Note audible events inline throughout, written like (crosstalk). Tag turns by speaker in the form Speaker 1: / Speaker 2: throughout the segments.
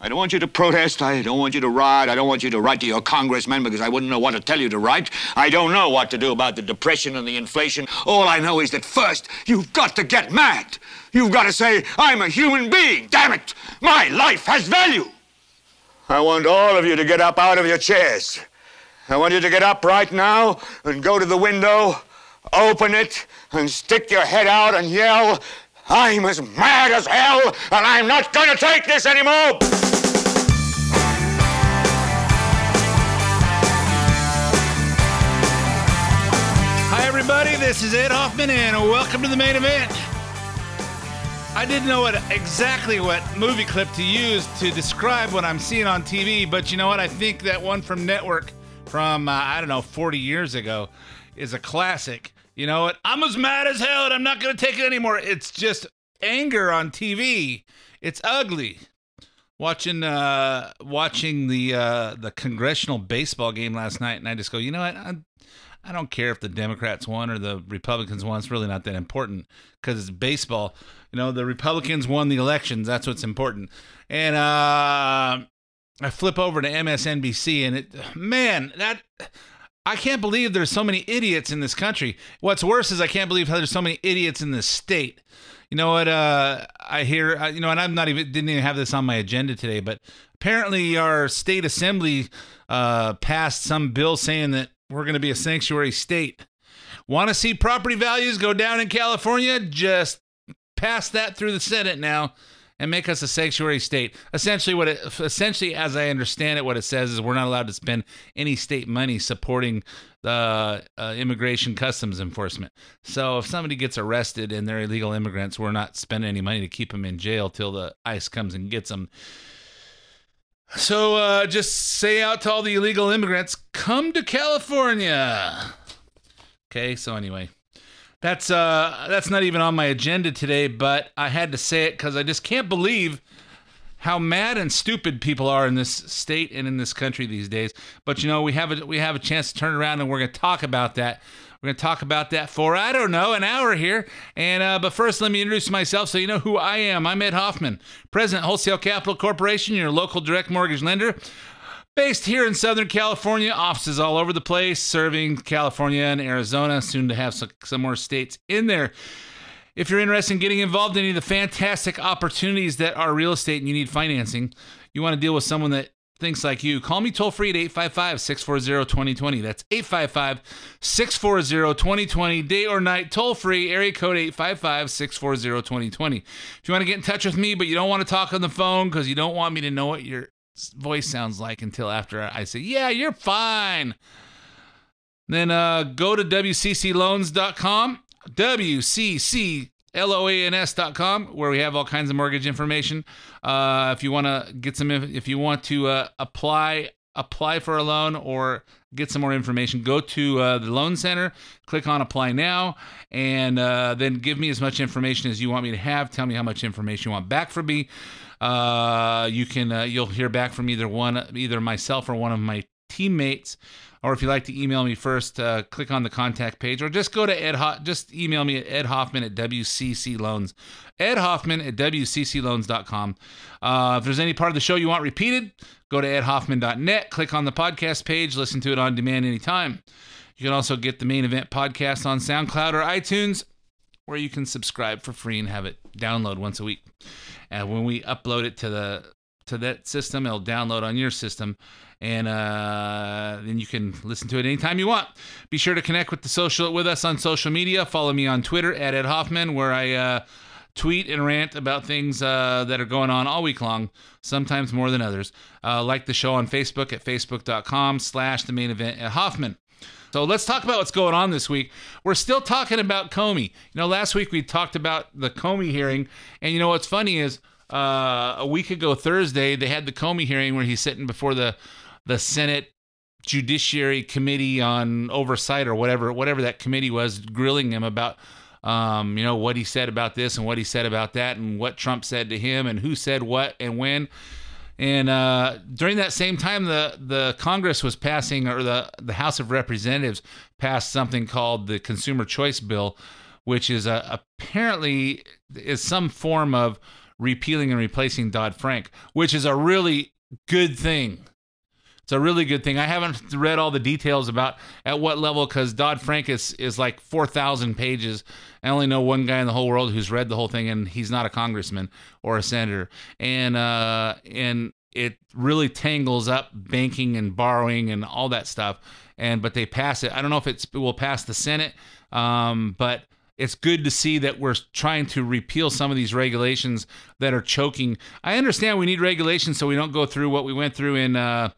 Speaker 1: I don't want you to protest. I don't want you to riot. I don't want you to write to your congressman because I wouldn't know what to tell you to write. I don't know what to do about the depression and the inflation. All I know is that first, you've got to get mad. You've got to say, I'm a human being. Damn it. My life has value. I want all of you to get up out of your chairs. I want you to get up right now and go to the window, open it, and stick your head out and yell, I'm as mad as hell, and I'm not going to take this anymore.
Speaker 2: Everybody. This is Ed Hoffman, and welcome to the main event. I didn't know what exactly what movie clip to use to describe what I'm seeing on TV, but you know what? I think that one from Network from uh, I don't know 40 years ago is a classic. You know what? I'm as mad as hell, and I'm not going to take it anymore. It's just anger on TV. It's ugly. Watching uh watching the uh the congressional baseball game last night and I just go, "You know what? I, I don't care if the Democrats won or the Republicans won. It's really not that important because it's baseball. You know, the Republicans won the elections. That's what's important." And uh I flip over to MSNBC and it man, that I can't believe there's so many idiots in this country. What's worse is I can't believe how there's so many idiots in this state. You know what? Uh, I hear. Uh, you know, and I'm not even didn't even have this on my agenda today, but apparently our state assembly uh, passed some bill saying that we're going to be a sanctuary state. Want to see property values go down in California? Just pass that through the Senate now and make us a sanctuary state. Essentially, what it essentially, as I understand it, what it says is we're not allowed to spend any state money supporting the uh, immigration customs enforcement. So if somebody gets arrested and they're illegal immigrants, we're not spending any money to keep them in jail till the ICE comes and gets them. So uh, just say out to all the illegal immigrants, come to California. Okay, so anyway, that's uh that's not even on my agenda today, but I had to say it because I just can't believe how mad and stupid people are in this state and in this country these days. But you know, we have a we have a chance to turn around and we're going to talk about that. We're going to talk about that for I don't know an hour here. And uh, but first, let me introduce myself so you know who I am. I'm Ed Hoffman, President Wholesale Capital Corporation, your local direct mortgage lender. Based here in Southern California, offices all over the place, serving California and Arizona, soon to have some, some more states in there. If you're interested in getting involved in any of the fantastic opportunities that are real estate and you need financing, you want to deal with someone that thinks like you, call me toll free at 855 640 2020. That's 855 640 2020, day or night, toll free, area code 855 640 2020. If you want to get in touch with me, but you don't want to talk on the phone because you don't want me to know what your voice sounds like until after I say, yeah, you're fine. Then uh, go to WCCLoans.com, WCCLOANS.com, where we have all kinds of mortgage information. Uh, if you want to get some, if you want to uh, apply, apply for a loan or get some more information, go to uh, the loan center, click on apply now, and uh, then give me as much information as you want me to have. Tell me how much information you want back from me. Uh, you can uh, you'll hear back from either one, either myself or one of my teammates. Or if you'd like to email me first, uh, click on the contact page, or just go to Ed. Ho- just email me at Ed Hoffman at WCC Loans. Ed Hoffman at WCCLoans.com. Uh, if there's any part of the show you want repeated, go to edhoffman.net. Click on the podcast page. Listen to it on demand anytime. You can also get the main event podcast on SoundCloud or iTunes, where you can subscribe for free and have it download once a week. And when we upload it to the to that system, it'll download on your system, and uh, then you can listen to it anytime you want. Be sure to connect with the social with us on social media. Follow me on Twitter at Ed Hoffman, where I uh, tweet and rant about things uh, that are going on all week long, sometimes more than others. Uh, like the show on Facebook at facebook.com slash the main event at Hoffman. So let's talk about what's going on this week. We're still talking about Comey. You know, last week we talked about the Comey hearing, and you know what's funny is uh, a week ago Thursday they had the Comey hearing where he's sitting before the the Senate Judiciary Committee on Oversight or whatever whatever that committee was, grilling him about um, you know what he said about this and what he said about that and what Trump said to him and who said what and when. And uh, during that same time, the the Congress was passing, or the the House of Representatives passed something called the Consumer Choice Bill, which is a, apparently is some form of repealing and replacing Dodd Frank, which is a really good thing. It's a really good thing. I haven't read all the details about at what level because Dodd Frank is is like four thousand pages. I only know one guy in the whole world who's read the whole thing, and he's not a congressman or a senator. And uh, and it really tangles up banking and borrowing and all that stuff. And but they pass it. I don't know if it's it will pass the Senate, um, but it's good to see that we're trying to repeal some of these regulations that are choking. I understand we need regulations so we don't go through what we went through in. Uh,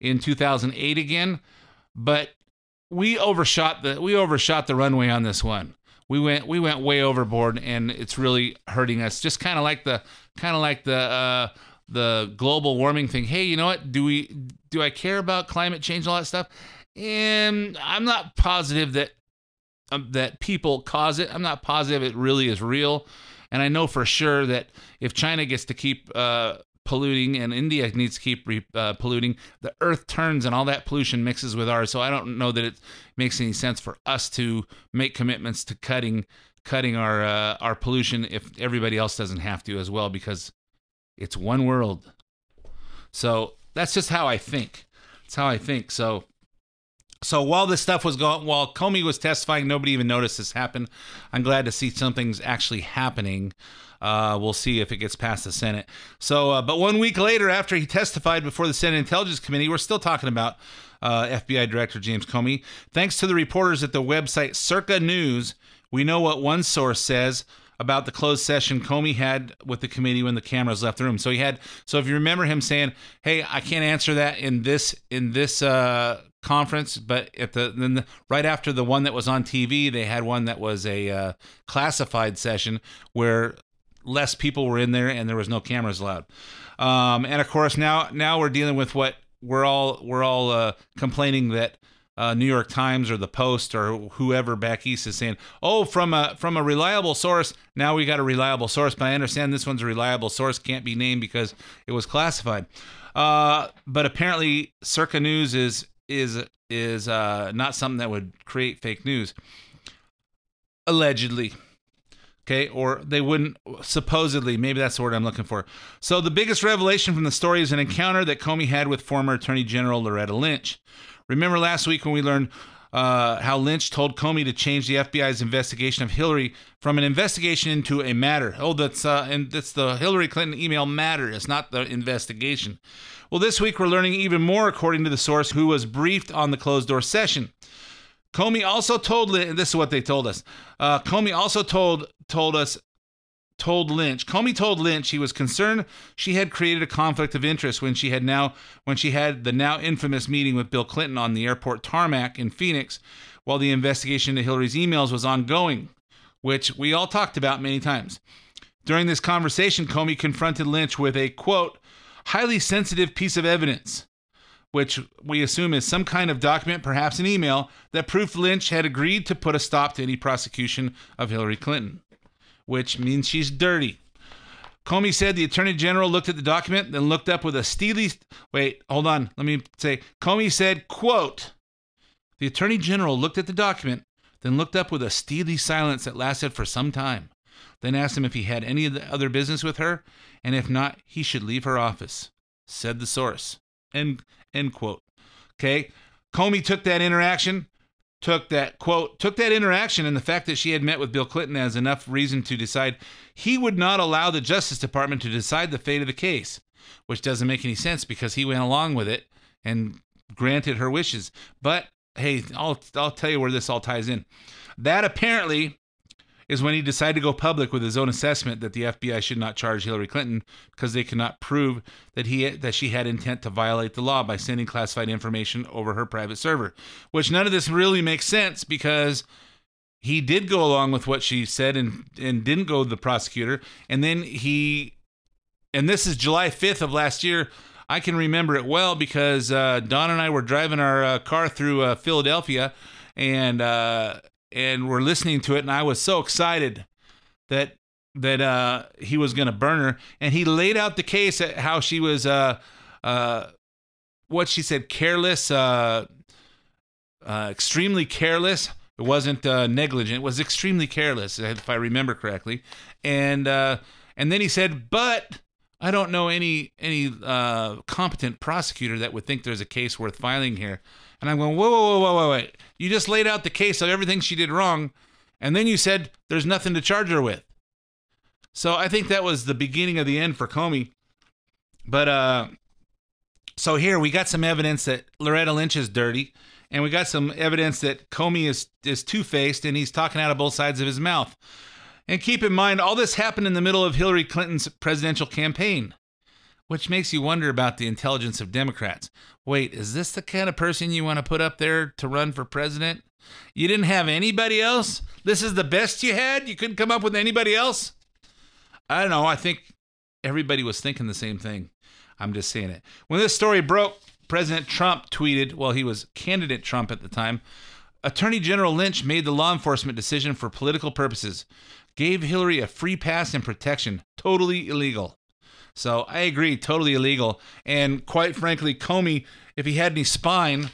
Speaker 2: in 2008 again, but we overshot the we overshot the runway on this one. We went we went way overboard, and it's really hurting us. Just kind of like the kind of like the uh, the global warming thing. Hey, you know what? Do we do I care about climate change and all that stuff? And I'm not positive that um, that people cause it. I'm not positive it really is real. And I know for sure that if China gets to keep uh, polluting and India needs to keep re, uh, polluting, the earth turns and all that pollution mixes with ours. So I don't know that it makes any sense for us to make commitments to cutting cutting our uh, our pollution if everybody else doesn't have to as well because it's one world. So that's just how I think. That's how I think. So so while this stuff was going, while Comey was testifying, nobody even noticed this happen. I'm glad to see something's actually happening. Uh, we'll see if it gets past the Senate. So, uh, but one week later, after he testified before the Senate Intelligence Committee, we're still talking about uh, FBI Director James Comey. Thanks to the reporters at the website Circa News, we know what one source says about the closed session Comey had with the committee when the cameras left the room. So he had. So if you remember him saying, "Hey, I can't answer that in this in this uh, conference," but at the then the, right after the one that was on TV, they had one that was a uh, classified session where less people were in there and there was no cameras allowed. Um, and of course now now we're dealing with what we're all we're all uh, complaining that uh, New York Times or the Post or whoever back east is saying, "Oh, from a from a reliable source." Now we got a reliable source, but I understand this one's a reliable source can't be named because it was classified. Uh, but apparently, Circa News is is is uh, not something that would create fake news. Allegedly, okay or they wouldn't supposedly maybe that's the word i'm looking for so the biggest revelation from the story is an encounter that comey had with former attorney general loretta lynch remember last week when we learned uh, how Lynch told Comey to change the FBI's investigation of Hillary from an investigation into a matter. Oh, that's uh, and that's the Hillary Clinton email matter. It's not the investigation. Well, this week we're learning even more, according to the source who was briefed on the closed door session. Comey also told this is what they told us. Uh, Comey also told told us told Lynch. Comey told Lynch he was concerned she had created a conflict of interest when she had now when she had the now infamous meeting with Bill Clinton on the airport tarmac in Phoenix while the investigation into Hillary's emails was ongoing, which we all talked about many times. During this conversation, Comey confronted Lynch with a quote, highly sensitive piece of evidence which we assume is some kind of document, perhaps an email, that proved Lynch had agreed to put a stop to any prosecution of Hillary Clinton, which means she's dirty. Comey said the attorney general looked at the document, then looked up with a steely. Wait, hold on. Let me say. Comey said, "quote." The attorney general looked at the document, then looked up with a steely silence that lasted for some time. Then asked him if he had any other business with her, and if not, he should leave her office. Said the source. End, end quote. Okay. Comey took that interaction, took that quote, took that interaction and the fact that she had met with Bill Clinton as enough reason to decide he would not allow the Justice Department to decide the fate of the case, which doesn't make any sense because he went along with it and granted her wishes. But hey, I'll I'll tell you where this all ties in. That apparently is when he decided to go public with his own assessment that the FBI should not charge Hillary Clinton because they cannot prove that he that she had intent to violate the law by sending classified information over her private server. Which none of this really makes sense because he did go along with what she said and and didn't go to the prosecutor and then he and this is July 5th of last year. I can remember it well because uh, Don and I were driving our uh, car through uh, Philadelphia, and uh, and we're listening to it, and I was so excited that that uh, he was going to burn her, and he laid out the case at how she was uh, uh, what she said careless, uh, uh, extremely careless. It wasn't uh, negligent; it was extremely careless, if I remember correctly, and uh, and then he said, but I don't know any any uh, competent prosecutor that would think there's a case worth filing here. And I'm going, whoa, whoa, whoa, whoa, whoa, wait. You just laid out the case of everything she did wrong, and then you said there's nothing to charge her with. So I think that was the beginning of the end for Comey. But uh, so here we got some evidence that Loretta Lynch is dirty, and we got some evidence that Comey is is two faced, and he's talking out of both sides of his mouth. And keep in mind, all this happened in the middle of Hillary Clinton's presidential campaign, which makes you wonder about the intelligence of Democrats. Wait, is this the kind of person you want to put up there to run for president? You didn't have anybody else? This is the best you had? You couldn't come up with anybody else? I don't know. I think everybody was thinking the same thing. I'm just saying it. When this story broke, President Trump tweeted, well, he was candidate Trump at the time. Attorney General Lynch made the law enforcement decision for political purposes gave Hillary a free pass and protection. Totally illegal. So I agree, totally illegal. And quite frankly, Comey, if he had any spine,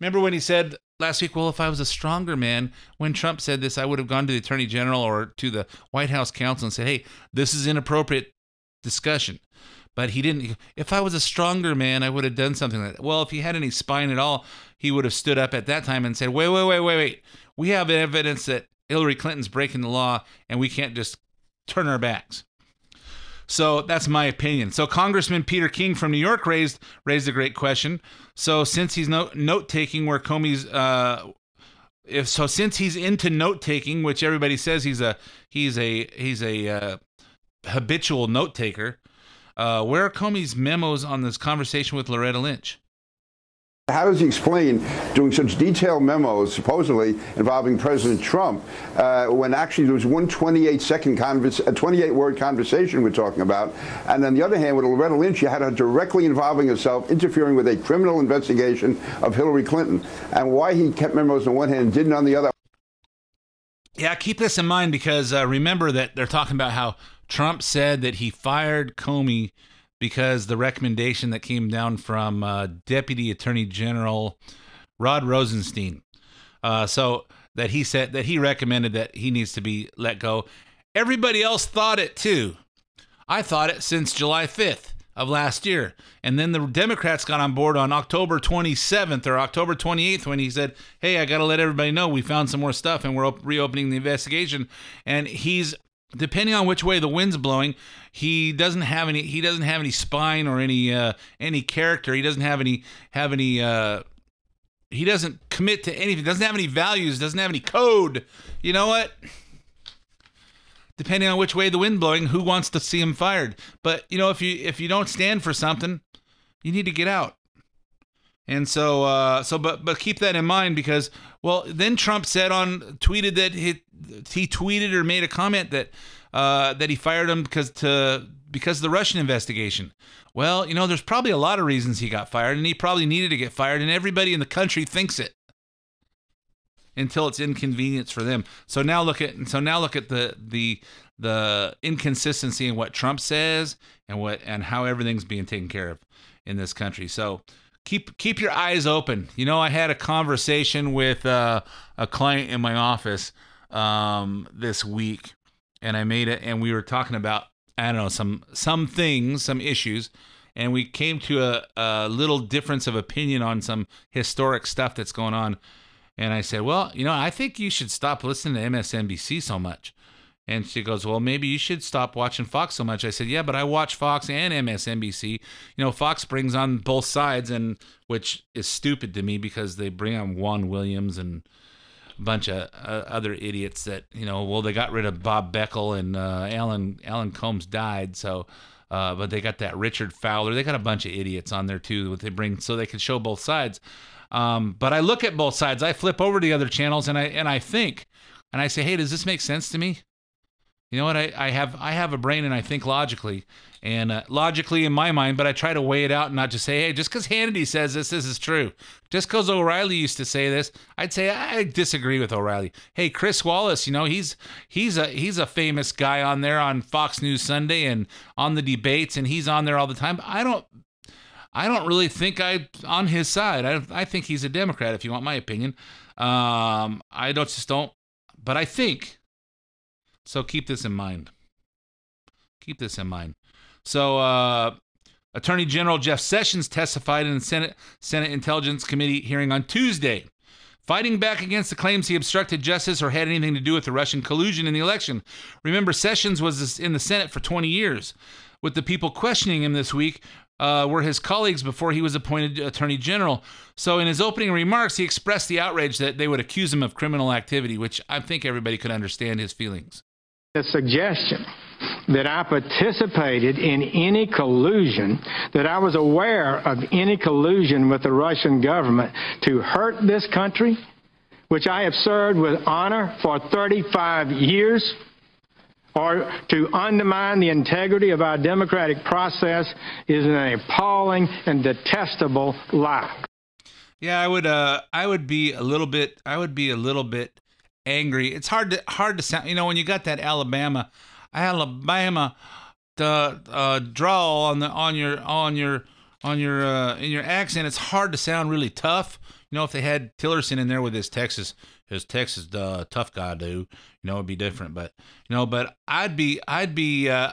Speaker 2: remember when he said last week, well, if I was a stronger man, when Trump said this, I would have gone to the attorney general or to the White House counsel and said, hey, this is inappropriate discussion. But he didn't. If I was a stronger man, I would have done something like that. Well, if he had any spine at all, he would have stood up at that time and said, wait, wait, wait, wait, wait. We have evidence that Hillary Clinton's breaking the law and we can't just turn our backs. So that's my opinion. So Congressman Peter King from New York raised raised a great question. So since he's no, note taking, where Comey's uh, if so, since he's into note taking, which everybody says he's a he's a he's a uh, habitual note taker, uh, where are Comey's memos on this conversation with Loretta Lynch?
Speaker 3: How does he explain doing such detailed memos, supposedly involving President Trump, uh, when actually there was one 28 second convers- a 28 word conversation we're talking about, and on the other hand, with Loretta Lynch, you had her directly involving herself, interfering with a criminal investigation of Hillary Clinton, and why he kept memos on one hand and didn't on the other.
Speaker 2: Yeah, keep this in mind because uh, remember that they're talking about how Trump said that he fired Comey because the recommendation that came down from uh, Deputy Attorney General Rod Rosenstein, uh, so that he said that he recommended that he needs to be let go. Everybody else thought it too. I thought it since July 5th of last year. And then the Democrats got on board on October 27th or October 28th when he said, Hey, I got to let everybody know we found some more stuff and we're op- reopening the investigation. And he's depending on which way the wind's blowing, he doesn't have any he doesn't have any spine or any uh, any character. He doesn't have any have any uh, he doesn't commit to anything. Doesn't have any values. Doesn't have any code. You know what? Depending on which way the wind blowing, who wants to see him fired? But you know, if you if you don't stand for something, you need to get out. And so, uh, so, but, but keep that in mind because, well, then Trump said on tweeted that he, he tweeted or made a comment that, uh, that he fired him because to because of the Russian investigation. Well, you know, there's probably a lot of reasons he got fired, and he probably needed to get fired, and everybody in the country thinks it until it's inconvenience for them. So now look at so now look at the the the inconsistency in what Trump says and what and how everything's being taken care of in this country. So keep keep your eyes open. You know, I had a conversation with uh, a client in my office um, this week, and I made it, and we were talking about I don't know some some things, some issues, and we came to a, a little difference of opinion on some historic stuff that's going on. And I said, well, you know, I think you should stop listening to MSNBC so much. And she goes, Well, maybe you should stop watching Fox so much. I said, Yeah, but I watch Fox and MSNBC. You know, Fox brings on both sides, and which is stupid to me because they bring on Juan Williams and bunch of uh, other idiots that you know. Well, they got rid of Bob Beckel and uh, Alan Alan Colmes died, so. Uh, but they got that Richard Fowler. They got a bunch of idiots on there too. What they bring so they can show both sides. Um, but I look at both sides. I flip over to the other channels and I and I think, and I say, hey, does this make sense to me? You know what? I, I have I have a brain and I think logically and uh, logically in my mind, but I try to weigh it out and not just say, hey, just because Hannity says this, this is true. Just because O'Reilly used to say this, I'd say I disagree with O'Reilly. Hey, Chris Wallace, you know he's he's a he's a famous guy on there on Fox News Sunday and on the debates, and he's on there all the time. I don't I don't really think I on his side. I I think he's a Democrat. If you want my opinion, um, I don't just don't. But I think so keep this in mind. Keep this in mind. So, uh, Attorney General Jeff Sessions testified in the Senate Senate Intelligence Committee hearing on Tuesday, fighting back against the claims he obstructed justice or had anything to do with the Russian collusion in the election. Remember, Sessions was in the Senate for 20 years. With the people questioning him this week, uh, were his colleagues before he was appointed Attorney General. So, in his opening remarks, he expressed the outrage that they would accuse him of criminal activity, which I think everybody could understand his feelings
Speaker 4: the suggestion that I participated in any collusion, that I was aware of any collusion with the Russian government to hurt this country, which I have served with honor for 35 years, or to undermine the integrity of our democratic process is an appalling and detestable lie.
Speaker 2: Yeah, I would uh I would be a little bit I would be a little bit angry. It's hard to hard to sound. You know, when you got that Alabama, Alabama, the uh, draw on the on your on your on your uh, in your accent, it's hard to sound really tough. You know, if they had Tillerson in there with his Texas his Texas uh, tough guy do, you know, it'd be different. But you know, but I'd be I'd be uh,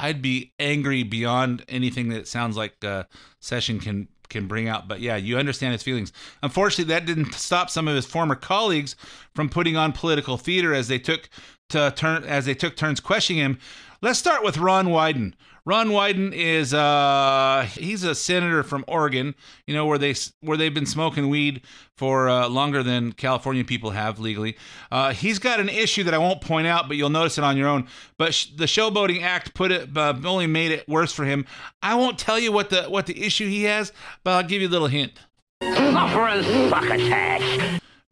Speaker 2: I'd be angry beyond anything that sounds like uh, Session can can bring out. But yeah, you understand his feelings. Unfortunately, that didn't stop some of his former colleagues from putting on political theater as they took to turn as they took turns questioning him. Let's start with Ron Wyden. Ron Wyden is uh he's a senator from Oregon, you know where they where they've been smoking weed for uh, longer than California people have legally. Uh, he's got an issue that I won't point out, but you'll notice it on your own. But sh- the Showboating Act put it uh, only made it worse for him. I won't tell you what the what the issue he has, but I'll give you a little hint.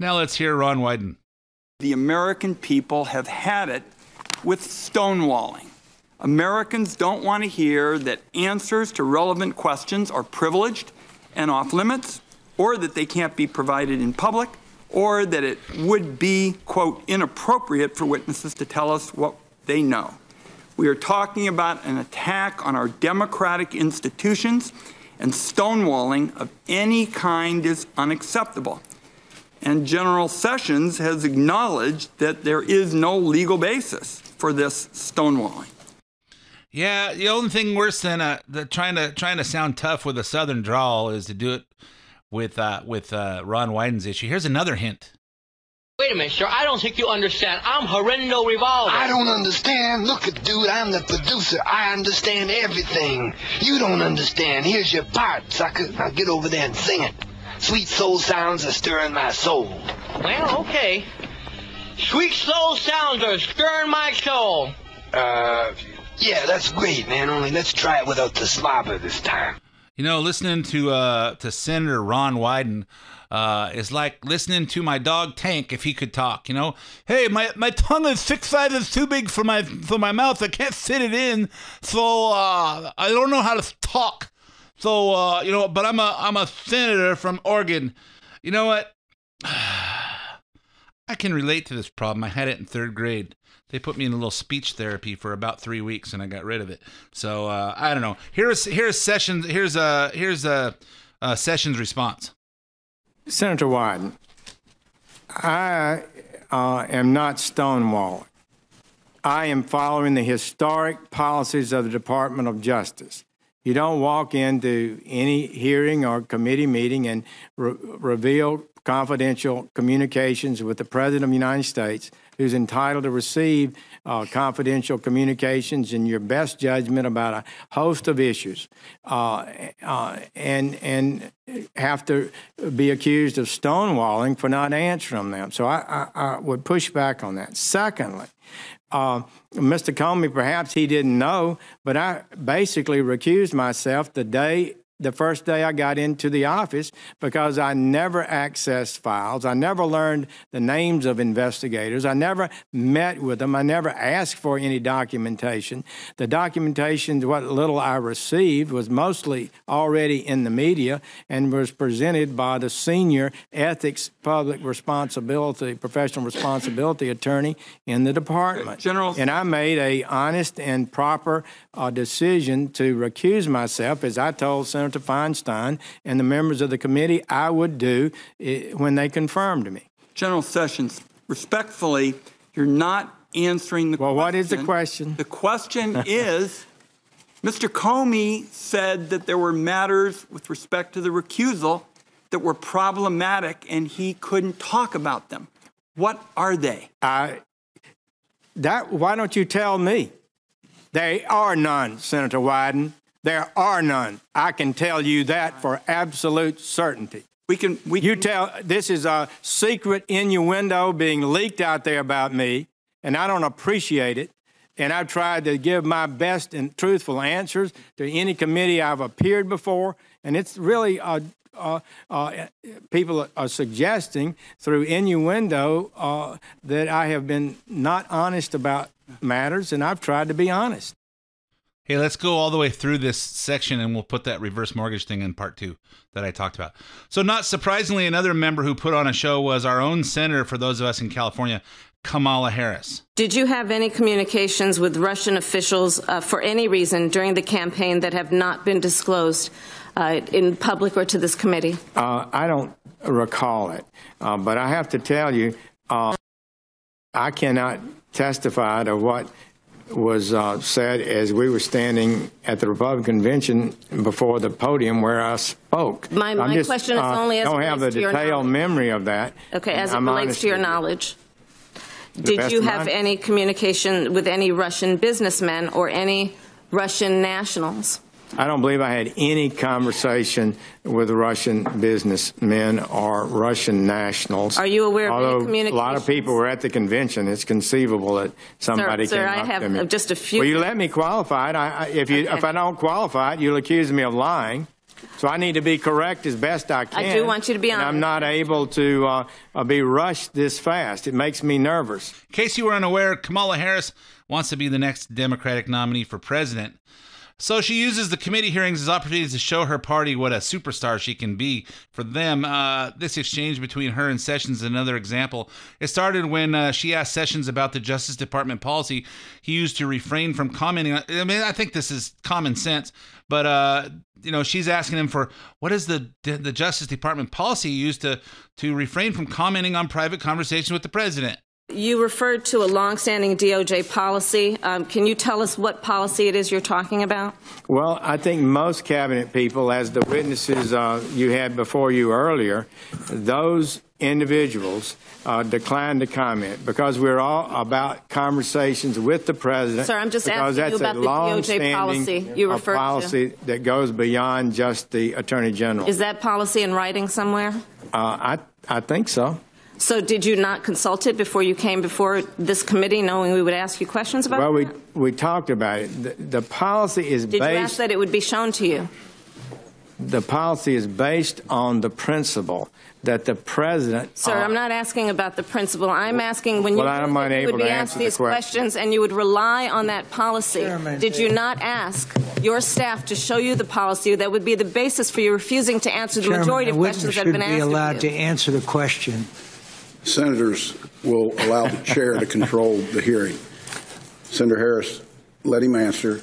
Speaker 2: Now let's hear Ron Wyden.
Speaker 5: The American people have had it with stonewalling. Americans don't want to hear that answers to relevant questions are privileged and off limits, or that they can't be provided in public, or that it would be, quote, inappropriate for witnesses to tell us what they know. We are talking about an attack on our democratic institutions, and stonewalling of any kind is unacceptable. And General Sessions has acknowledged that there is no legal basis for this stonewalling.
Speaker 2: Yeah, the only thing worse than uh, the trying to trying to sound tough with a southern drawl is to do it with uh, with uh, Ron Wyden's issue. Here's another hint.
Speaker 6: Wait a minute, sir. I don't think you understand. I'm Horrendo Revolver.
Speaker 7: I don't understand. Look at dude, I'm the producer. I understand everything. You don't understand. Here's your part, sucker. Now get over there and sing it. Sweet soul sounds are stirring my soul.
Speaker 6: Well, okay. Sweet soul sounds are stirring my soul.
Speaker 7: Uh, yeah, that's great, man. Only let's try it without the slobber this time.
Speaker 2: You know, listening to uh to Senator Ron Wyden uh, is like listening to my dog Tank if he could talk. You know, hey, my, my tongue is six sizes too big for my for my mouth. I can't fit it in, so uh, I don't know how to talk. So uh, you know, but I'm a I'm a senator from Oregon. You know what? (sighs) I can relate to this problem. I had it in third grade they put me in a little speech therapy for about three weeks, and I got rid of it. So uh, I don't know. Here's here's sessions. Here's a here's a, a sessions response.
Speaker 4: Senator Wyden, I uh, am not stonewalling. I am following the historic policies of the Department of Justice. You don't walk into any hearing or committee meeting and re- reveal confidential communications with the President of the United States who's entitled to receive uh, confidential communications in your best judgment about a host of issues, uh, uh, and and have to be accused of stonewalling for not answering them. So I, I, I would push back on that. Secondly. Uh, Mr. Comey, perhaps he didn't know, but I basically recused myself the day the first day I got into the office because I never accessed files. I never learned the names of investigators. I never met with them. I never asked for any documentation. The documentation, what little I received, was mostly already in the media and was presented by the senior ethics, public responsibility, professional responsibility attorney in the department.
Speaker 5: General,
Speaker 4: and I made a honest and proper uh, decision to recuse myself, as I told Senator Feinstein and the members of the committee I would do it, when they confirmed me.
Speaker 5: General Sessions, respectfully, you're not answering the
Speaker 4: well,
Speaker 5: question.
Speaker 4: Well, what is the question?
Speaker 5: The question is (laughs) Mr. Comey said that there were matters with respect to the recusal that were problematic and he couldn't talk about them. What are they?
Speaker 4: I, that, why don't you tell me? They are none, Senator Wyden. There are none. I can tell you that for absolute certainty.
Speaker 5: We can. We
Speaker 4: you
Speaker 5: can,
Speaker 4: tell this is a secret innuendo being leaked out there about me, and I don't appreciate it. And I've tried to give my best and truthful answers to any committee I've appeared before, and it's really uh, uh, uh, people are suggesting through innuendo uh, that I have been not honest about matters, and I've tried to be honest.
Speaker 2: Hey, let's go all the way through this section and we'll put that reverse mortgage thing in part two that I talked about. So, not surprisingly, another member who put on a show was our own senator for those of us in California, Kamala Harris.
Speaker 8: Did you have any communications with Russian officials uh, for any reason during the campaign that have not been disclosed uh, in public or to this committee?
Speaker 4: Uh, I don't recall it, uh, but I have to tell you, uh, I cannot testify to what was uh, said as we were standing at the Republican convention before the podium where I spoke.
Speaker 8: My, my
Speaker 4: just,
Speaker 8: question is
Speaker 4: uh,
Speaker 8: only as
Speaker 4: don't have
Speaker 8: relates
Speaker 4: the
Speaker 8: to your
Speaker 4: detailed
Speaker 8: knowledge.
Speaker 4: memory of that.
Speaker 8: Okay, as it
Speaker 4: I'm
Speaker 8: relates
Speaker 4: honest
Speaker 8: to your
Speaker 4: with you.
Speaker 8: knowledge. Did
Speaker 4: best
Speaker 8: you
Speaker 4: of
Speaker 8: have
Speaker 4: my-
Speaker 8: any communication with any Russian businessmen or any Russian nationals?
Speaker 4: I don't believe I had any conversation with Russian businessmen or Russian nationals.
Speaker 8: Are you aware of any
Speaker 4: Although a lot of people were at the convention, it's conceivable that somebody
Speaker 8: sir,
Speaker 4: came
Speaker 8: I
Speaker 4: up
Speaker 8: have
Speaker 4: to me.
Speaker 8: just a few-
Speaker 4: Will you let me qualify it? I, I, if you,
Speaker 8: Okay.
Speaker 4: if I don't qualify it, you'll accuse me of lying. So I need to be correct as best I can.
Speaker 8: I do want you to be
Speaker 4: and I'm
Speaker 8: honest.
Speaker 4: not able to uh, uh, be rushed this fast. It makes me nervous.
Speaker 2: In case you were unaware, Kamala Harris wants to be the next Democratic nominee for president. So she uses the committee hearings as opportunities to show her party what a superstar she can be for them. Uh, this exchange between her and Sessions is another example. It started when uh, she asked Sessions about the Justice Department policy he used to refrain from commenting. on I mean, I think this is common sense, but uh, you know, she's asking him for what is the the Justice Department policy used to to refrain from commenting on private conversations with the president.
Speaker 8: You referred to a longstanding DOJ policy. Um, can you tell us what policy it is you're talking about?
Speaker 4: Well, I think most cabinet people, as the witnesses uh, you had before you earlier, those individuals uh, declined to comment because we're all about conversations with the president.
Speaker 8: Sir, I'm just
Speaker 4: because
Speaker 8: asking you about
Speaker 4: a
Speaker 8: the DOJ policy you
Speaker 4: uh,
Speaker 8: referred to.
Speaker 4: policy that goes beyond just the attorney general.
Speaker 8: Is that policy in writing somewhere?
Speaker 4: uh, I I think so.
Speaker 8: So did you not consult it before you came before this committee, knowing we would ask you questions about it?
Speaker 4: Well, we
Speaker 8: it?
Speaker 4: we talked about it. The, the policy is
Speaker 8: Did you ask
Speaker 4: based.
Speaker 8: that it would be shown to you?
Speaker 4: The policy is based on the principle that the president.
Speaker 8: Sir,
Speaker 4: uh,
Speaker 8: I'm not asking about the principle. I'm asking when
Speaker 4: Well,
Speaker 8: you
Speaker 4: I'm
Speaker 8: you would be asked
Speaker 4: answer the
Speaker 8: these questions and you would rely on that policy.
Speaker 9: Chairman,
Speaker 8: Did you not ask your staff to show you the policy that would be the basis for you refusing to answer the
Speaker 9: Chairman,
Speaker 8: majority of questions that have been asked?
Speaker 9: I would be allowed
Speaker 8: of
Speaker 9: to answer the question.
Speaker 10: Senators will allow the chair to control the hearing. Senator Harris, let him answer.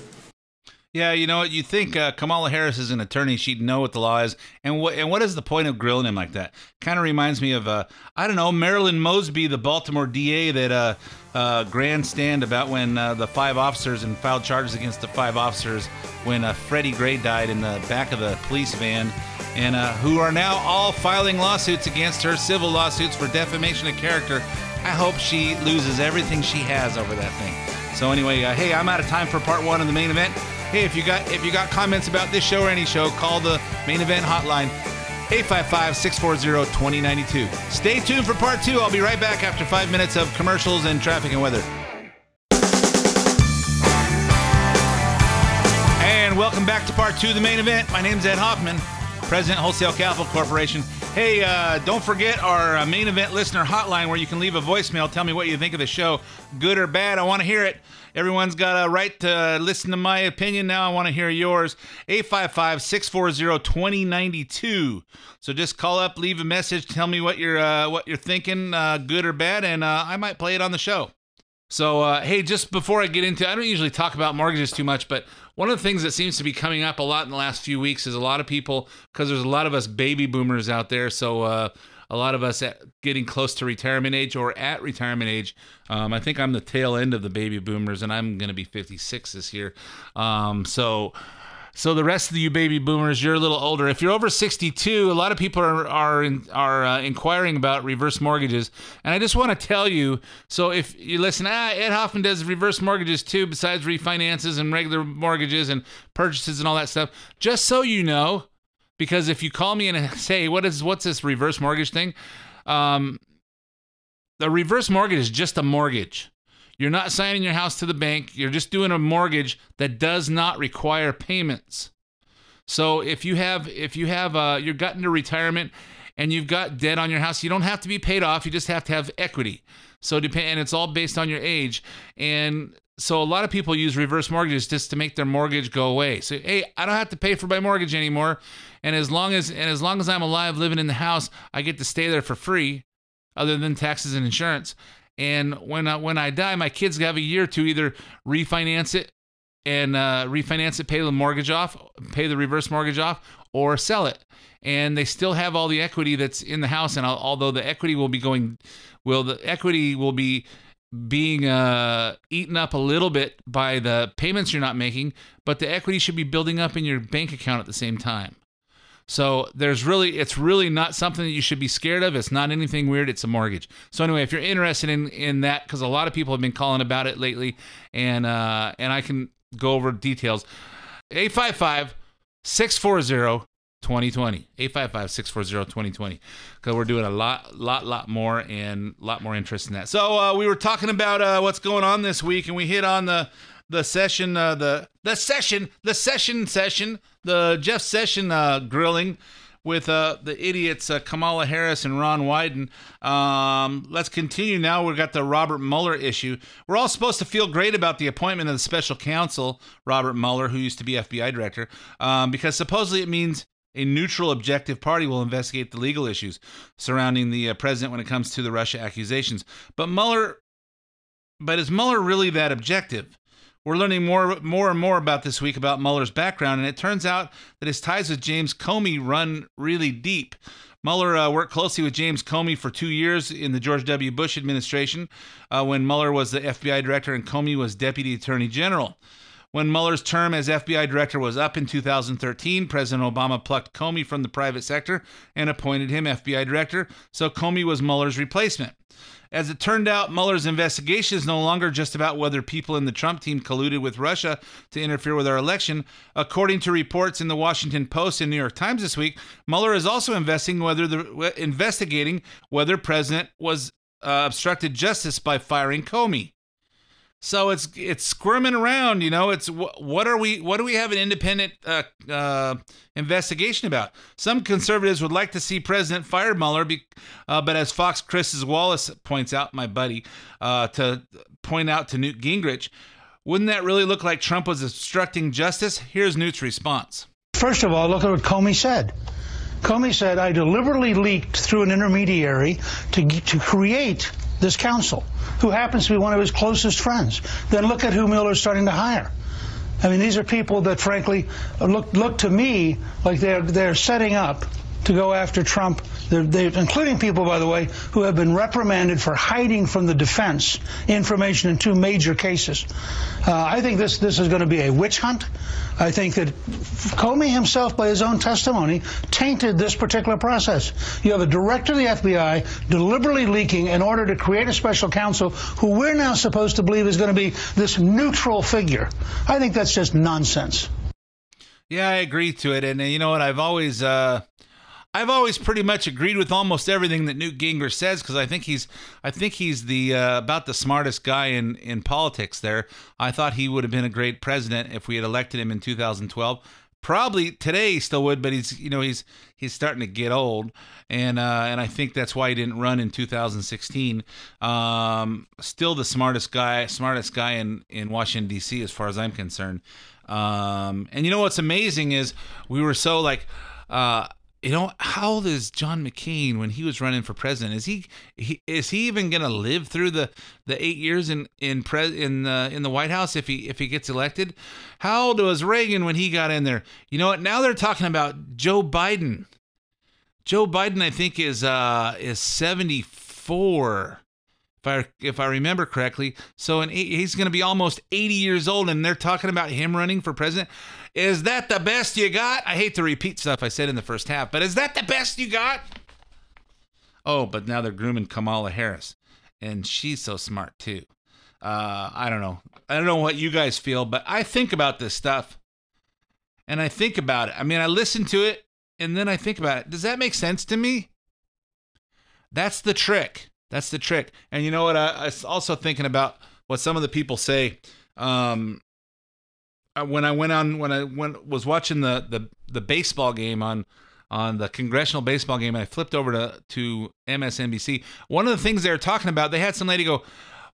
Speaker 2: Yeah, you know what? You think uh, Kamala Harris is an attorney; she'd know what the law is, and what and what is the point of grilling him like that? Kind of reminds me of uh, I don't know Marilyn Mosby, the Baltimore DA that uh, uh, grandstand about when uh, the five officers and filed charges against the five officers when uh, Freddie Gray died in the back of the police van, and uh, who are now all filing lawsuits against her, civil lawsuits for defamation of character I hope she loses everything she has over that thing. So anyway, uh, hey, I'm out of time for part one of the main event. Hey, if you got if you got comments about this show or any show, call the main event hotline 855-640-2092. Stay tuned for part two. I'll be right back after five minutes of commercials and traffic and weather. And welcome back to part two of the main event. My name's Ed Hoffman, President Wholesale Capital Corporation. Hey, uh, don't forget our uh, main event listener hotline where you can leave a voicemail. Tell me what you think of the show, good or bad. I want to hear it. Everyone's got a right to listen to my opinion. Now I want to hear yours. 855 640 2092. So just call up, leave a message, tell me what you're, uh, what you're thinking, uh, good or bad, and uh, I might play it on the show. So, uh, hey, just before I get into, I don't usually talk about mortgages too much, but one of the things that seems to be coming up a lot in the last few weeks is a lot of people, because there's a lot of us baby boomers out there. So, uh, a lot of us getting close to retirement age or at retirement age. Um, I think I'm the tail end of the baby boomers, and I'm going to be 56 this year. Um, so, so the rest of you baby boomers, you're a little older. If you're over 62, a lot of people are are are uh, inquiring about reverse mortgages, and I just want to tell you. So if you listen, ah, Ed Hoffman does reverse mortgages too, besides refinances and regular mortgages and purchases and all that stuff. Just so you know, because if you call me and (laughs) say, "What is what's this reverse mortgage thing?" Um, the reverse mortgage is just a mortgage. You're not signing your house to the bank. You're just doing a mortgage that does not require payments. So if you have if you have uh, you're gotten to retirement and you've got debt on your house, you don't have to be paid off. You just have to have equity. So depend and it's all based on your age. And so a lot of people use reverse mortgages just to make their mortgage go away. So hey, I don't have to pay for my mortgage anymore. And as long as and as long as I'm alive living in the house, I get to stay there for free, other than taxes and insurance. And when I, when I die, my kids have a year to either refinance it and uh, refinance it, pay the mortgage off, pay the reverse mortgage off, or sell it. And they still have all the equity that's in the house. And although the equity will be going, will the equity will be being uh, eaten up a little bit by the payments you're not making, but the equity should be building up in your bank account at the same time. So there's really, it's really not something that you should be scared of. It's not anything weird. It's a mortgage. So anyway, if you're interested in in that, because a lot of people have been calling about it lately, and uh, and I can go over details. 855 640 2020 855-640-2020 because we're doing a lot lot lot more and a lot more interest in that so uh, we were talking about uh, what's going on this week and we hit on the the session, uh, the the session, the session session, the Jeff Session uh, grilling with uh, the idiots uh, Kamala Harris and Ron Wyden. Um, let's continue now. We've got the Robert Mueller issue. We're all supposed to feel great about the appointment of the special counsel, Robert Mueller, who used to be FBI director, um, because supposedly it means a neutral, objective party will investigate the legal issues surrounding the uh, president when it comes to the Russia accusations. But Mueller, but is Mueller really that objective? We're learning more, more and more about this week about Mueller's background, and it turns out that his ties with James Comey run really deep. Mueller uh, worked closely with James Comey for two years in the George W. Bush administration uh, when Mueller was the FBI director and Comey was deputy attorney general. When Mueller's term as FBI director was up in 2013, President Obama plucked Comey from the private sector and appointed him FBI director, so Comey was Mueller's replacement. As it turned out, Mueller's investigation is no longer just about whether people in the Trump team colluded with Russia to interfere with our election. According to reports in the Washington Post and New York Times this week, Mueller is also investigating whether the investigating whether President was uh, obstructed justice by firing Comey. So it's it's squirming around, you know. It's what are we? What do we have an independent uh, uh, investigation about? Some conservatives would like to see President fire Mueller, be, uh, but as Fox Chris Wallace points out, my buddy, uh, to point out to Newt Gingrich, wouldn't that really look like Trump was obstructing justice? Here's Newt's response.
Speaker 9: First of all, look at what Comey said. Comey said, "I deliberately leaked through an intermediary to to create this counsel." who happens to be one of his closest friends. Then look at who Mueller is starting to hire. I mean, these are people that, frankly, look look to me like they're they're setting up to go after Trump, they're, they're, including people, by the way, who have been reprimanded for hiding from the defense information in two major cases. Uh, I think this this is going to be a witch hunt. I think that Comey himself, by his own testimony, tainted this particular process. You have a director of the FBI deliberately leaking in order to create a special counsel who we're now supposed to believe is going to be this neutral figure. I think that's just nonsense.
Speaker 2: Yeah, I agree to it, and uh, you know what? I've always. Uh I've always pretty much agreed with almost everything that Newt Gingrich says because I think he's I think he's the uh, about the smartest guy in in politics. There, I thought he would have been a great president if we had elected him in 2012. Probably today he still would, but he's you know he's he's starting to get old, and uh, and I think that's why he didn't run in 2016. Um, still the smartest guy, smartest guy in in Washington D.C. as far as I'm concerned. Um, and you know what's amazing is we were so like. Uh, you know how old is John McCain when he was running for president? Is he, he is he even going to live through the, the eight years in in pre, in the in the White House if he if he gets elected? How old was Reagan when he got in there? You know what? Now they're talking about Joe Biden. Joe Biden, I think, is uh is seventy four. If I if I remember correctly, so in eight, he's going to be almost 80 years old, and they're talking about him running for president. Is that the best you got? I hate to repeat stuff I said in the first half, but is that the best you got? Oh, but now they're grooming Kamala Harris, and she's so smart too. Uh, I don't know. I don't know what you guys feel, but I think about this stuff, and I think about it. I mean, I listen to it, and then I think about it. Does that make sense to me? That's the trick. That's the trick. And you know what? I, I was also thinking about what some of the people say. Um, Uh, when I went on, when I went was watching the the the baseball game on on the congressional baseball game, and I flipped over to to MSNBC. One of the things they were talking about, they had some lady go,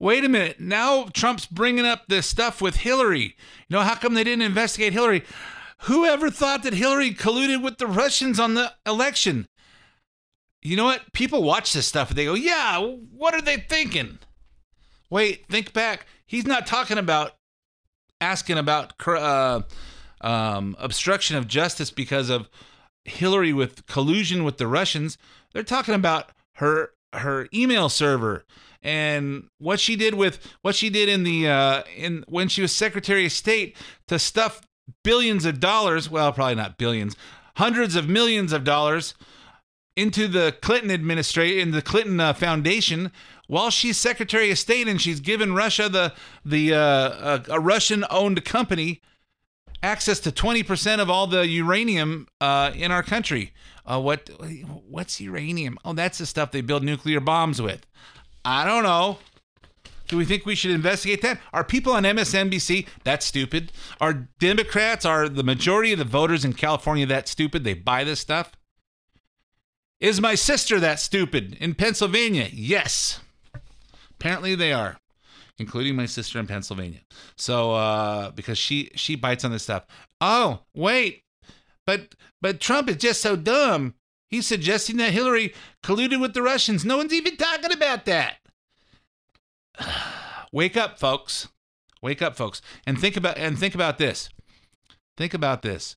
Speaker 2: "Wait a minute! Now Trump's bringing up this stuff with Hillary. You know how come they didn't investigate Hillary? Whoever thought that Hillary colluded with the Russians on the election? You know what? People watch this stuff and they go, yeah, what are they thinking? Wait, think back. He's not talking about asking about uh, um, obstruction of justice because of Hillary with collusion with the Russians. They're talking about her her email server and what she did with what she did in the uh, in when she was Secretary of State to stuff billions of dollars. Well, probably not billions, hundreds of millions of dollars into the Clinton administration, in the Clinton uh, Foundation, while she's Secretary of State and she's given Russia the the uh, a, a Russian-owned company access to 20% of all the uranium uh, in our country. Uh, what what's uranium? Oh, that's the stuff they build nuclear bombs with. I don't know. Do we think we should investigate that? Are people on MSNBC that stupid? Are Democrats, are the majority of the voters in California that stupid? They buy this stuff? Is my sister that stupid in Pennsylvania? Yes. Apparently they are, including my sister in Pennsylvania. So uh because she she bites on this stuff. Oh, wait. But but Trump is just so dumb. He's suggesting that Hillary colluded with the Russians. No one's even talking about that. (sighs) Wake up, folks. Wake up, folks. And think about and think about this. Think about this.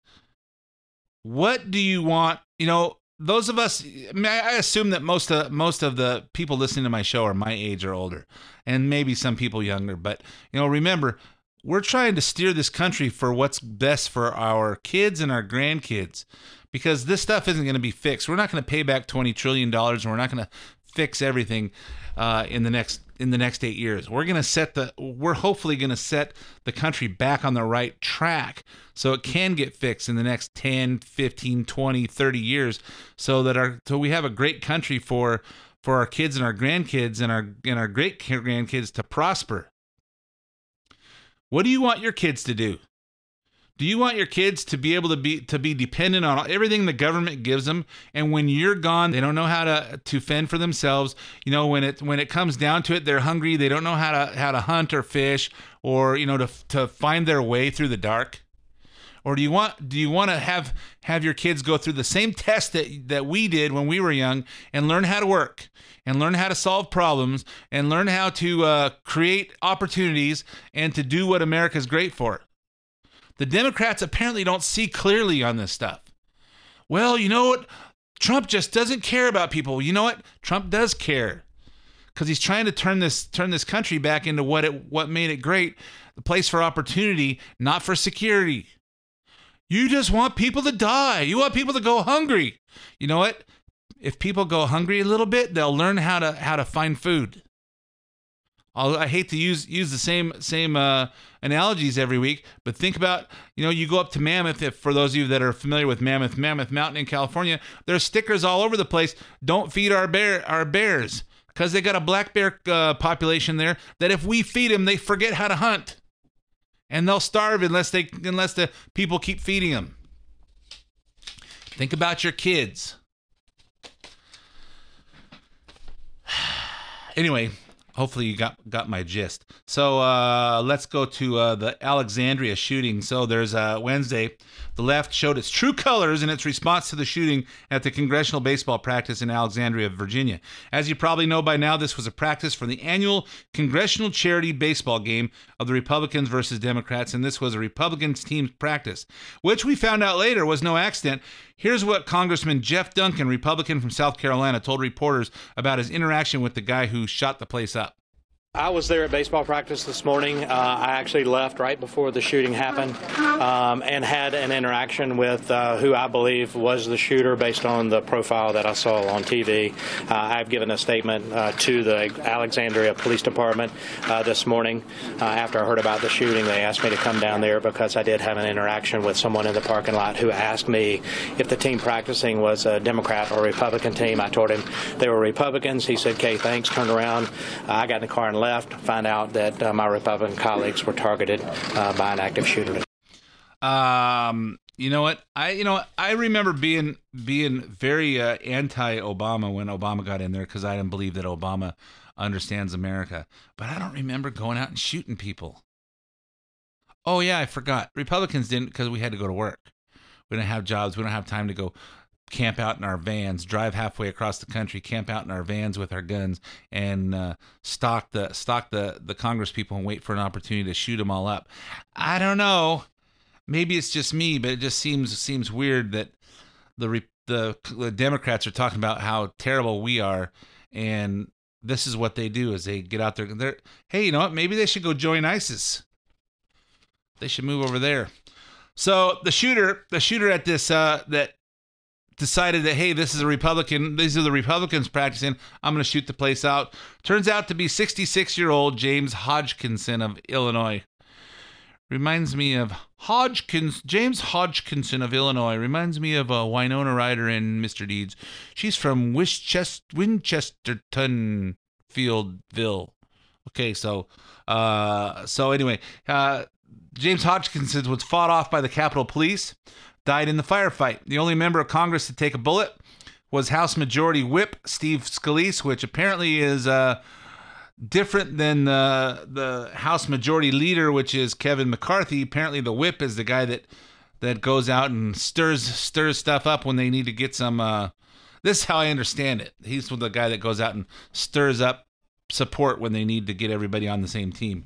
Speaker 2: What do you want? You know, those of us I, mean, I assume that most of most of the people listening to my show are my age or older and maybe some people younger but you know remember we're trying to steer this country for what's best for our kids and our grandkids because this stuff isn't going to be fixed. We're not going to pay back 20 trillion dollars and we're not going to fix everything uh, in the next in the next eight years. We're to set the we're hopefully to set the country back on the right track so it can get fixed in the next 10, 15, 20, 30 years so that our so we have a great country for for our kids and our grandkids and our and our great grandkids to prosper. What do you want your kids to do? Do you want your kids to be able to be to be dependent on everything the government gives them and when you're gone they don't know how to to fend for themselves. You know when it when it comes down to it they're hungry, they don't know how to how to hunt or fish or you know to to find their way through the dark? Or do you want do you want to have have your kids go through the same test that that we did when we were young and learn how to work and learn how to solve problems and learn how to uh, create opportunities and to do what America's great for? The Democrats apparently don't see clearly on this stuff. Well, you know what? Trump just doesn't care about people. You know what? Trump does care because he's trying to turn this turn this country back into what it what made it great, the place for opportunity, not for security. You just want people to die. You want people to go hungry. You know what? If people go hungry a little bit, they'll learn how to how to find food. I hate to use use the same same uh, analogies every week, but think about you know you go up to Mammoth. If for those of you that are familiar with Mammoth, Mammoth Mountain in California, there's stickers all over the place. Don't feed our bear our bears because they got a black bear uh, population there. That if we feed them, they forget how to hunt, and they'll starve unless they unless the people keep feeding them. Think about your kids. (sighs) Anyway, hopefully you got got my gist. So uh, let's go to uh, the Alexandria shooting. So there's uh, Wednesday, the left showed its true colors in its response to the shooting at the congressional baseball practice in Alexandria, Virginia. As you probably know by now, this was a practice for the annual congressional charity baseball game of the Republicans versus Democrats, and this was a Republicans team practice, which we found out later was no accident. Here's what Congressman Jeff Duncan, Republican from South Carolina, told reporters about his interaction with the guy who shot the place up.
Speaker 11: I was there at baseball practice this morning. Uh, I actually left right before the shooting happened um, and had an interaction with uh, who I believe was the shooter based on the profile that I saw on TV. Uh, I've given a statement uh, to the Alexandria Police Department uh, this morning. Uh, after I heard about the shooting, they asked me to come down there because I did have an interaction with someone in the parking lot who asked me if the team practicing was a Democrat or Republican team. I told him they were Republicans. He said, okay, thanks, turned around. I got in the car and left left, find out that uh, my Republican colleagues were targeted uh, by an active shooter.
Speaker 2: Um, you know what? I you know I remember being being very uh, anti-Obama when Obama got in there because I didn't believe that Obama understands America. But I don't remember going out and shooting people. Oh yeah, I forgot. Republicans didn't because we had to go to work. We didn't have jobs. We don't have time to go camp out in our vans, drive halfway across the country, camp out in our vans with our guns, and uh, stalk the stalk the the Congress people and wait for an opportunity to shoot them all up. I don't know. Maybe it's just me, but it just seems seems weird that the the, the Democrats are talking about how terrible we are, and this is what they do: is they get out there. They're hey, you know what? Maybe they should go join ISIS. They should move over there. So the shooter, the shooter at this uh, that decided that hey this is a republican these are the republicans practicing. I'm going to shoot the place out. Turns out to be 66 year old james hodgkinson of illinois. Reminds me of hodgkins james hodgkinson of illinois. Reminds me of a winona ryder in mr deeds. She's from winchester winchesterton fieldville. Okay so uh so anyway uh james hodgkinson was fought off by the capitol police died in the firefight. The only member of Congress to take a bullet was House Majority Whip Steve Scalise, which apparently is uh, different than the the House Majority Leader, which is Kevin McCarthy. Apparently, the Whip is the guy that that goes out and stirs stirs stuff up when they need to get some. Uh, this is how I understand it. He's the guy that goes out and stirs up support when they need to get everybody on the same team.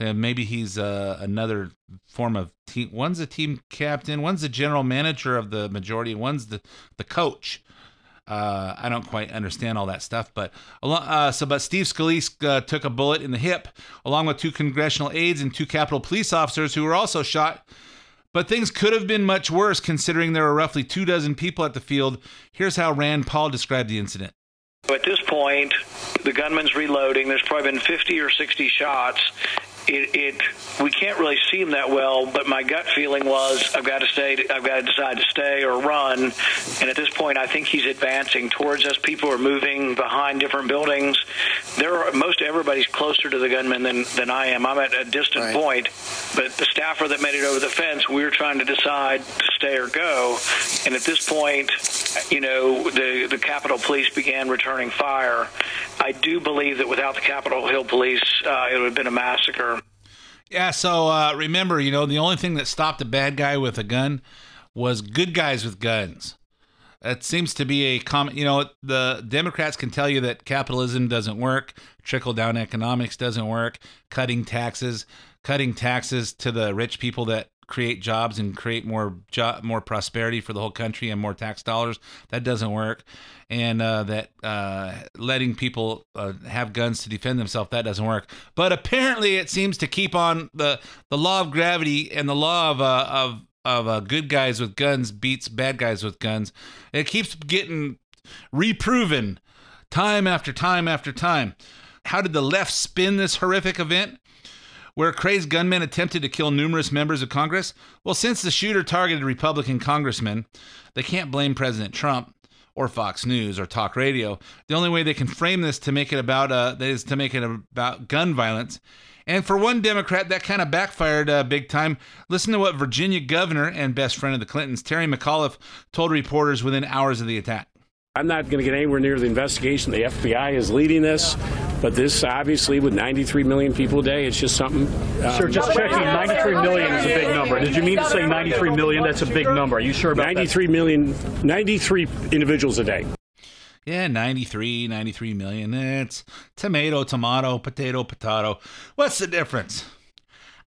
Speaker 2: And maybe he's uh, another form of team. One's a team captain, one's the general manager of the majority, one's the the coach. Uh, I don't quite understand all that stuff, but uh, so but Steve Scalise uh, took a bullet in the hip, along with two congressional aides and two Capitol police officers who were also shot. But things could have been much worse, considering there were roughly two dozen people at the field. Here's how Rand Paul described the incident.
Speaker 12: At this point, the gunman's reloading. There's probably been 50 or 60 shots, it, it we can't really see him that well. But my gut feeling was I've got to stay. I've got to decide to stay or run. And at this point, I think he's advancing towards us. People are moving behind different buildings. There are most everybody's closer to the gunman than than I am. I'm at a distant right. point. But the staffer that made it over the fence, we were trying to decide to stay or go. And at this point, you know, the the Capitol Police began returning fire. I do believe that without the Capitol Hill Police, uh, it would have been a massacre.
Speaker 2: Yeah, so uh, remember, you know, the only thing that stopped a bad guy with a gun was good guys with guns. That seems to be a common, you know, the Democrats can tell you that capitalism doesn't work, trickle down economics doesn't work, cutting taxes, cutting taxes to the rich people that create jobs and create more jo- more prosperity for the whole country and more tax dollars. That doesn't work, and uh, that uh, letting people uh, have guns to defend themselves that doesn't work. But apparently, it seems to keep on the the law of gravity and the law of uh, of of uh, good guys with guns beats bad guys with guns. It keeps getting reproven time after time after time. How did the left spin this horrific event? Where a crazed gunman attempted to kill numerous members of Congress? Well, since the shooter targeted Republican congressmen, they can't blame President Trump or Fox News or talk radio. The only way they can frame this to make it about uh, is to make it about gun violence. And for one Democrat, that kind of backfired uh, big time. Listen to what Virginia governor and best friend of the Clintons, Terry McAuliffe, told reporters within hours of the attack.
Speaker 13: I'm not going to get anywhere near the investigation. The FBI is leading this, but this obviously, with 93 million people a day, it's just something. Um,
Speaker 14: Sir, just checking. 93 million is a big number. Did you mean to say 93 million? That's a big number. Are you sure about
Speaker 13: 93 million, 93 individuals a day.
Speaker 2: Yeah, 93, 93 million. It's tomato, tomato, potato, potato. What's the difference?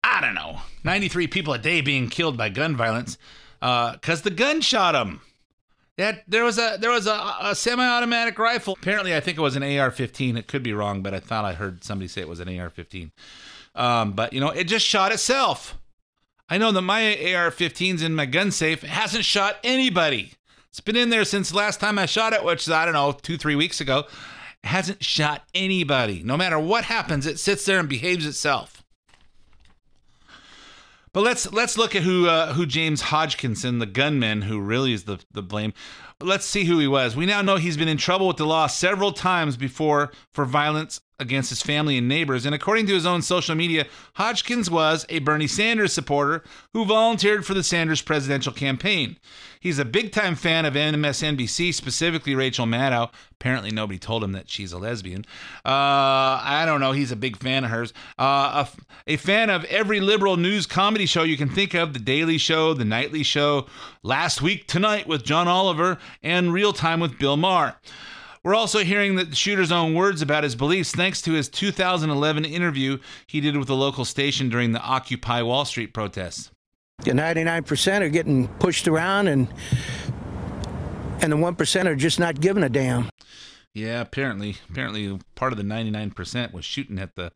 Speaker 2: I don't know. 93 people a day being killed by gun violence because uh, the gun shot them. That there was a there was a, a, semi-automatic rifle. Apparently, I think it was an AR-15. It could be wrong, but I thought I heard somebody say it was an AR-15. Um, but you know, it just shot itself. I know that my AR-15's in my gun safe. It hasn't shot anybody. It's been in there since last time I shot it, which is, I don't know, two three weeks ago. It hasn't shot anybody. No matter what happens, it sits there and behaves itself. But let's let's look at who uh, who James Hodgkinson, the gunman, who really is the the blame. Let's see who he was. We now know he's been in trouble with the law several times before for violence against his family and neighbors. And according to his own social media, Hodgkins was a Bernie Sanders supporter who volunteered for the Sanders presidential campaign. He's a big time fan of MSNBC, specifically Rachel Maddow. Apparently, nobody told him that she's a lesbian. Uh, I don't know. He's a big fan of hers. Uh, a, a fan of every liberal news comedy show you can think of The Daily Show, The Nightly Show, Last Week Tonight with John Oliver, and Real Time with Bill Maher. We're also hearing the shooter's own words about his beliefs thanks to his 2011 interview he did with a local station during the Occupy Wall Street protests.
Speaker 15: The 99% are getting pushed around and and the 1% are just not giving a damn.
Speaker 2: Yeah, apparently apparently part of the 99% was shooting at the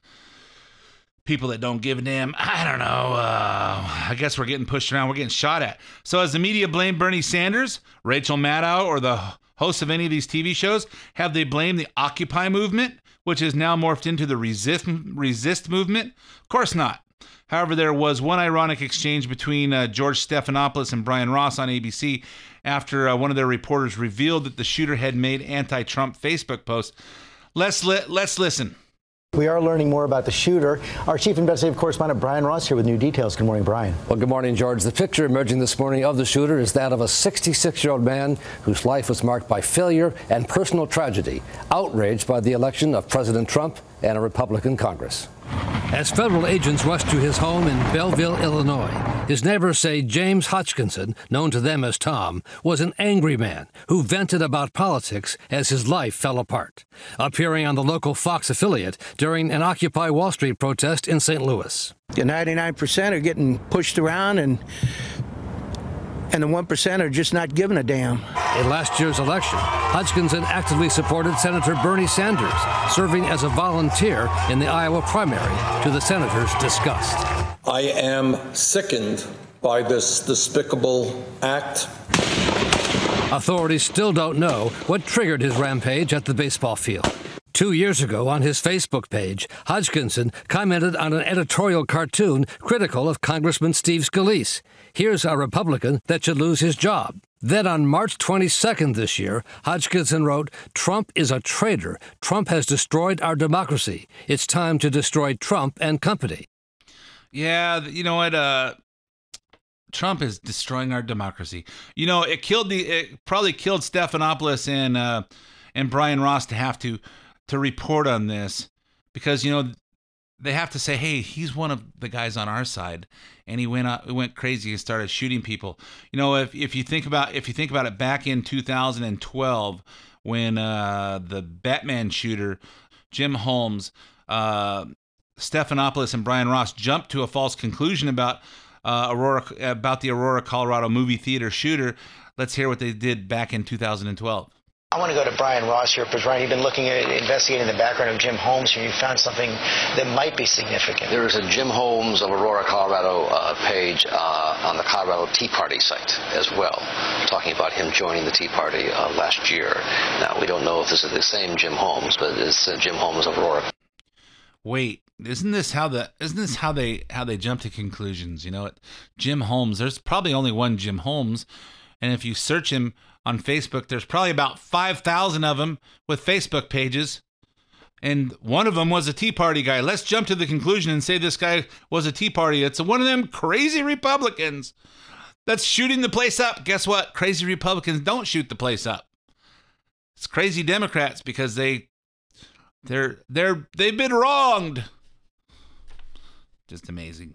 Speaker 2: people that don't give a damn. I don't know. Uh, I guess we're getting pushed around. We're getting shot at. So, as the media blame Bernie Sanders, Rachel Maddow, or the hosts of any of these TV shows, have they blamed the Occupy movement, which has now morphed into the resist resist movement? Of course not. However, there was one ironic exchange between uh, George Stephanopoulos and Brian Ross on ABC after uh, one of their reporters revealed that the shooter had made anti-Trump Facebook posts. Let's li- let's listen.
Speaker 16: We are learning more about the shooter. Our chief investigative correspondent Brian Ross here with new details. Good morning, Brian.
Speaker 17: Well, good morning, George. The picture emerging this morning of the shooter is that of a 66 year old man whose life was marked by failure and personal tragedy, outraged by the election of President Trump and a Republican Congress. As federal agents rushed to his home in Belleville, Illinois, his neighbors say James Hodgkinson, known to them as Tom, was an angry man who vented about politics as his life fell apart, appearing on the local Fox affiliate during an Occupy Wall Street protest in St. Louis.
Speaker 15: The 99% are getting pushed around and and the 1% are just not giving a damn.
Speaker 17: In last year's election, Hodgkinson actively supported Senator Bernie Sanders, serving as a volunteer in the Iowa primary to the senator's disgust.
Speaker 18: I am sickened by this despicable act.
Speaker 17: Authorities still don't know what triggered his rampage at the baseball field. Two years ago, on his Facebook page, Hodgkinson commented on an editorial cartoon critical of Congressman Steve Scalise. Here's a Republican that should lose his job. Then on March 22nd this year, Hodgkinson wrote, Trump is a traitor. Trump has destroyed our democracy. It's time to destroy Trump and company.
Speaker 2: Yeah, you know what? Uh, Trump is destroying our democracy. You know, it killed the, it probably killed Stephanopoulos and, uh, and Brian Ross to have to to report on this because you know they have to say, "Hey, he's one of the guys on our side," and he went out, went crazy and started shooting people. You know, if if you think about if you think about it, back in 2012, when uh, the Batman shooter, Jim Holmes, uh, Stephanopoulos, and Brian Ross jumped to a false conclusion about uh, Aurora about the Aurora, Colorado movie theater shooter. Let's hear what they did back in 2012.
Speaker 19: I want to go to Brian Ross here because Brian, you've been looking at investigating the background of Jim Holmes and You found something that might be significant.
Speaker 20: There is a Jim Holmes of Aurora, Colorado uh, page uh, on the Colorado Tea Party site as well, talking about him joining the Tea Party uh, last year. Now we don't know if this is the same Jim Holmes, but it's uh, Jim Holmes of Aurora.
Speaker 2: Wait, isn't this how the isn't this how they how they jump to conclusions? You know what, Jim Holmes. There's probably only one Jim Holmes, and if you search him on Facebook. There's probably about 5,000 of them with Facebook pages. And one of them was a Tea Party guy. Let's jump to the conclusion and say this guy was a Tea Party. It's one of them crazy Republicans that's shooting the place up. Guess what? Crazy Republicans don't shoot the place up. It's crazy Democrats because they they're they're they've been wronged. Just amazing.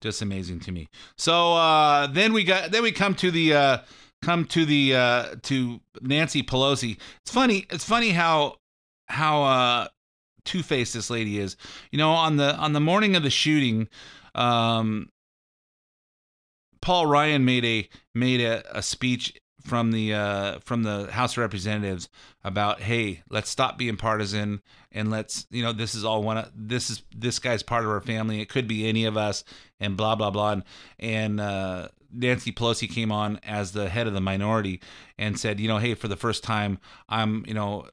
Speaker 2: Just amazing to me. So uh then we got then we come to the uh come to the uh to Nancy Pelosi. It's funny. It's funny how how uh two faced this lady is. You know, on the on the morning of the shooting, um Paul Ryan made a made a, a speech from the uh, from the House of Representatives about hey let's stop being partisan and let's you know this is all one of, this is this guy's part of our family it could be any of us and blah blah blah and, and uh, Nancy Pelosi came on as the head of the minority and said you know hey for the first time I'm you know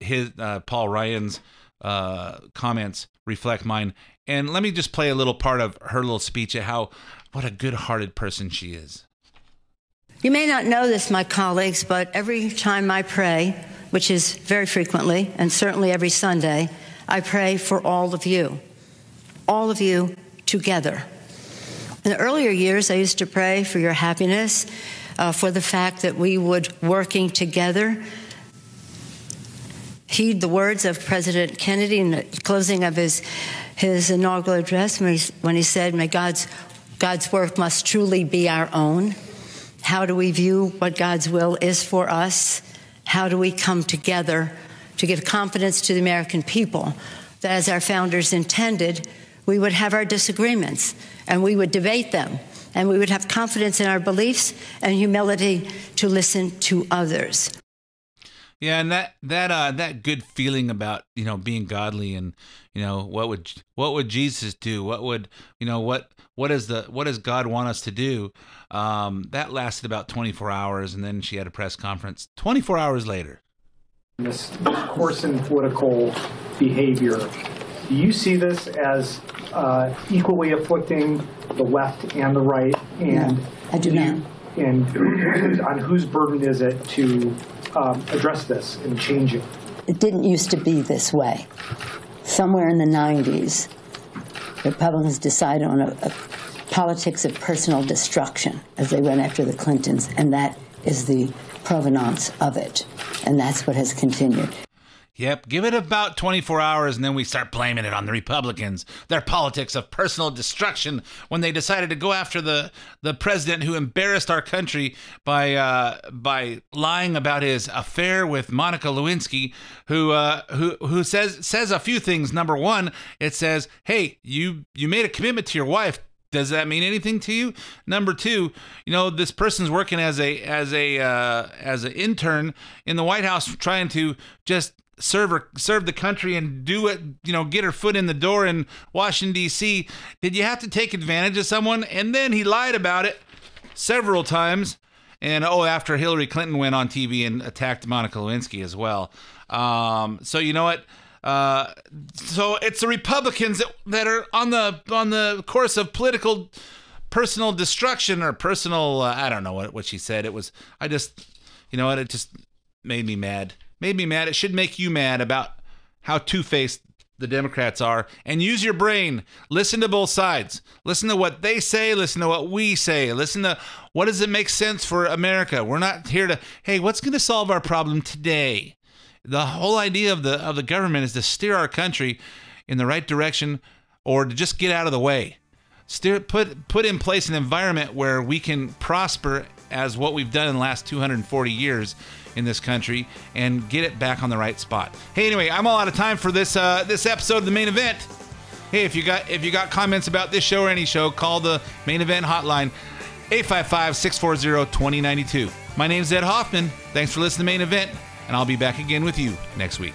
Speaker 2: his uh, Paul Ryan's uh, comments reflect mine and let me just play a little part of her little speech at how what a good-hearted person she is.
Speaker 21: You may not know this, my colleagues, but every time I pray, which is very frequently, and certainly every Sunday, I pray for all of you, all of you together. In the earlier years, I used to pray for your happiness, uh, for the fact that we would, working together, heed the words of President Kennedy in the closing of his, his inaugural address when he, when he said, May God's, God's work must truly be our own. How do we view what God's will is for us? How do we come together to give confidence to the American people that, as our founders intended, we would have our disagreements and we would debate them and we would have confidence in our beliefs and humility to listen to others.
Speaker 2: Yeah, and that that uh that good feeling about you know being godly and you know what would what would Jesus do? What would you know what what is the what does God want us to do? Um, that lasted about 24 hours, and then she had a press conference 24 hours later.
Speaker 22: This, this coarsen political behavior, do you see this as uh, equally afflicting the left and the right? And
Speaker 21: I do not.
Speaker 22: And (clears throat) on whose burden is it to um, address this and change it?
Speaker 21: It didn't used to be this way. Somewhere in the 90s, Republicans decided on a, a politics of personal destruction as they went after the Clintons, and that is the provenance of it. And that's what has continued.
Speaker 2: Yep, give it about 24 hours and then we start blaming it on the Republicans. Their politics of personal destruction when they decided to go after the, the president who embarrassed our country by uh, by lying about his affair with Monica Lewinsky, who uh, who who says says a few things. Number one, it says, "Hey, you you made a commitment to your wife does that mean anything to you number two you know this person's working as a as a uh, as an intern in the white house trying to just serve her, serve the country and do it you know get her foot in the door in washington d.c did you have to take advantage of someone? And then he lied about it several times. And oh after hillary clinton went on tv and attacked monica lewinsky as well. Um, so you know what? Uh, so it's the Republicans that, that are on the on the course of political personal destruction or personal uh, I don't know what what she said. It was I just you know what? It just made me mad. Made me mad. It should make you mad about how two-faced the Democrats are and use your brain. Listen to both sides. Listen to what they say, listen to what we say. Listen to what does it make sense for America. We're not here to hey, what's going to solve our problem today? the whole idea of the of the government is to steer our country in the right direction or to just get out of the way steer put put in place an environment where we can prosper as what we've done in the last 240 years in this country and get it back on the right spot hey anyway i'm all out of time for this uh, this episode of the main event Hey, if you got if you got comments about this show or any show, call the main event hotline 855-640-2092. My name's Ed Hoffman. Thanks for listening to Main Event, and I'll be back again with you next week.